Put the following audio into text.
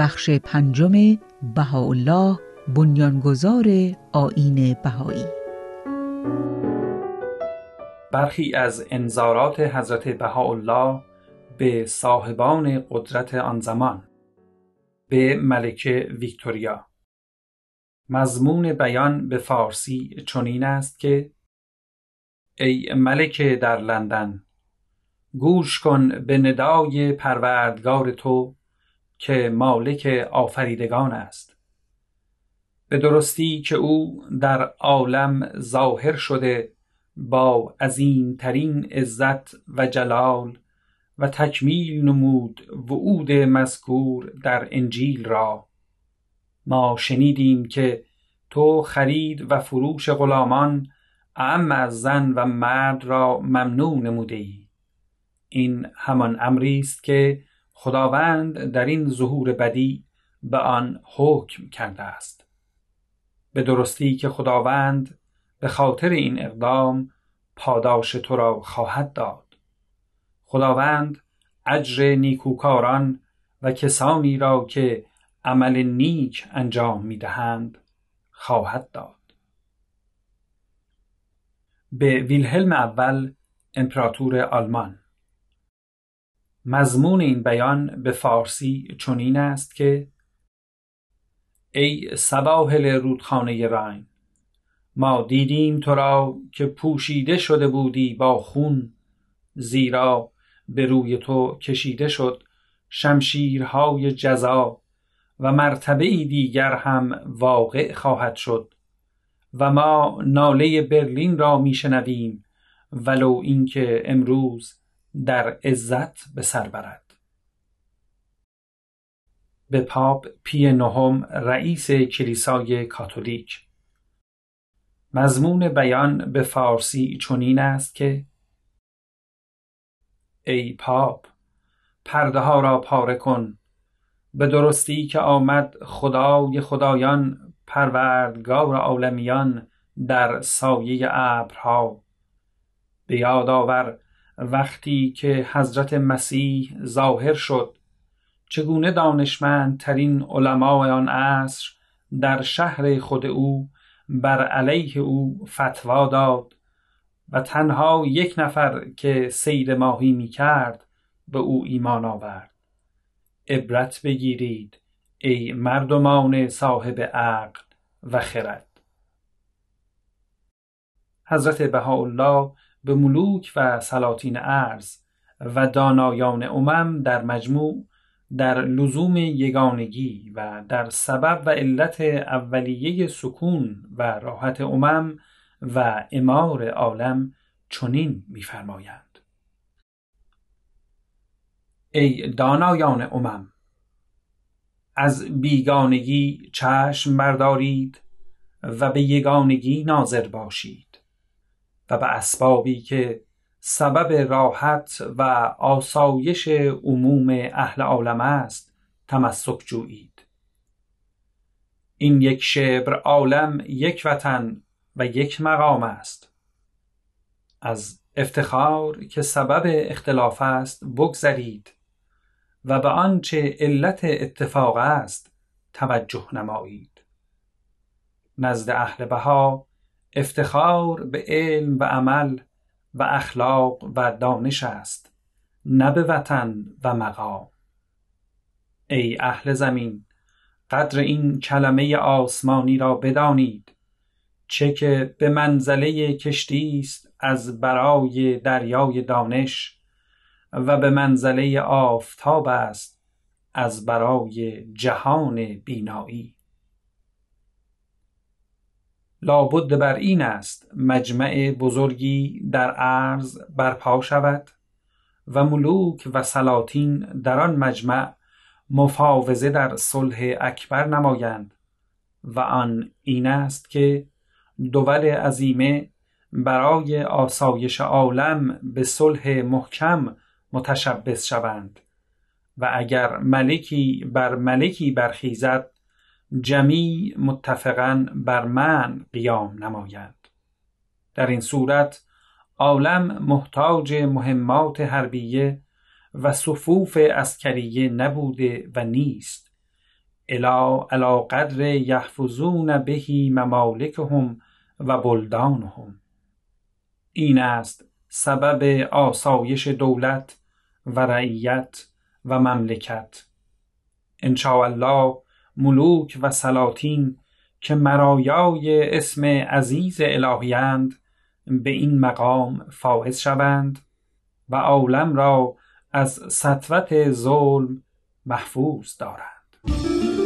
بخش پنجم بهاءالله بنیانگذار آین بهایی. برخی از انذارات حضرت بهاءالله به صاحبان قدرت آن زمان به ملکه ویکتوریا. مضمون بیان به فارسی چنین است که ای ملکه در لندن گوش کن به ندای پروردگار تو که مالک آفریدگان است. به درستی که او در عالم ظاهر شده با ترین عزت و جلال و تکمیل نمود وعود مذکور در انجیل را. ما شنیدیم که تو خرید و فروش غلامان اعم از زن و مرد را ممنوع نموده ای این همان امری است که خداوند در این ظهور بدی به آن حکم کرده است. به درستی که خداوند به خاطر این اقدام پاداش تو را خواهد داد. خداوند اجر نیکوکاران و کسانی را که عمل نیک انجام می دهند خواهد داد. به ویلهلم اول امپراتور آلمان مضمون این بیان به فارسی چنین است که ای سواحل رودخانه راین ما دیدیم تو را که پوشیده شده بودی با خون زیرا به روی تو کشیده شد شمشیرهای جزا و مرتبه دیگر هم واقع خواهد شد و ما ناله برلین را میشنویم ولو اینکه امروز در عزت به سر برد. به پاپ پی نهم رئیس کلیسای کاتولیک. مضمون بیان به فارسی چنین است که ای پاپ پرده ها را پاره کن. به درستی که آمد خدای خدایان پروردگار عالمیان در سایه ابرها. به یاد آور وقتی که حضرت مسیح ظاهر شد. چگونه دانشمندترین علمای آن عصر در شهر خود او بر علیه او فتوا داد و تنها یک نفر که سید ماهی می کرد به او ایمان آورد. عبرت بگیرید ای مردمان صاحب عقل و خرد. حضرت بهاءالله به ملوک و سلاطین ارز و دانایان امم در مجموع در لزوم یگانگی و در سبب و علت اولیه سکون و راحت امم و امار عالم چنین می‌فرمایند. ای دانایان امم از بیگانگی چشم بردارید و به یگانگی ناظر باشید. و به اسبابی که سبب راحت و آسایش عموم اهل عالم است تمسک جویید. این یک شبر عالم یک وطن و یک مقام است. از افتخار که سبب اختلاف است بگذرید و به آنچه علت اتفاق است توجه نمایید. نزد اهل بها افتخار به علم و عمل و اخلاق و دانش است نه به وطن و مقام. ای اهل زمین قدر این کلمه آسمانی را بدانید چه که به منزله کشتی است از برای دریای دانش و به منزله آفتاب است از برای جهان بینایی. لابد بر این است مجمع بزرگی در عرض برپا شود و ملوک و سلاطین در آن مجمع مفاوضه در صلح اکبر نمایند و آن این است که دول عظیمه برای آسایش عالم به صلح محکم متشبث شوند و اگر ملکی بر ملکی برخیزد جمیع متفقا بر من قیام نمایند در این صورت عالم محتاج مهمات حربیه و صفوف اسکریه نبوده و نیست. الا علی قدر یحفظون بهی ممالکهم و بلدانهم. این است سبب آسایش دولت و رعیت و مملکت. الله ملوک و سلاطین که مرایای اسم عزیز الهیند به این مقام فائز شوند و عالم را از سطوت ظلم محفوظ دارند.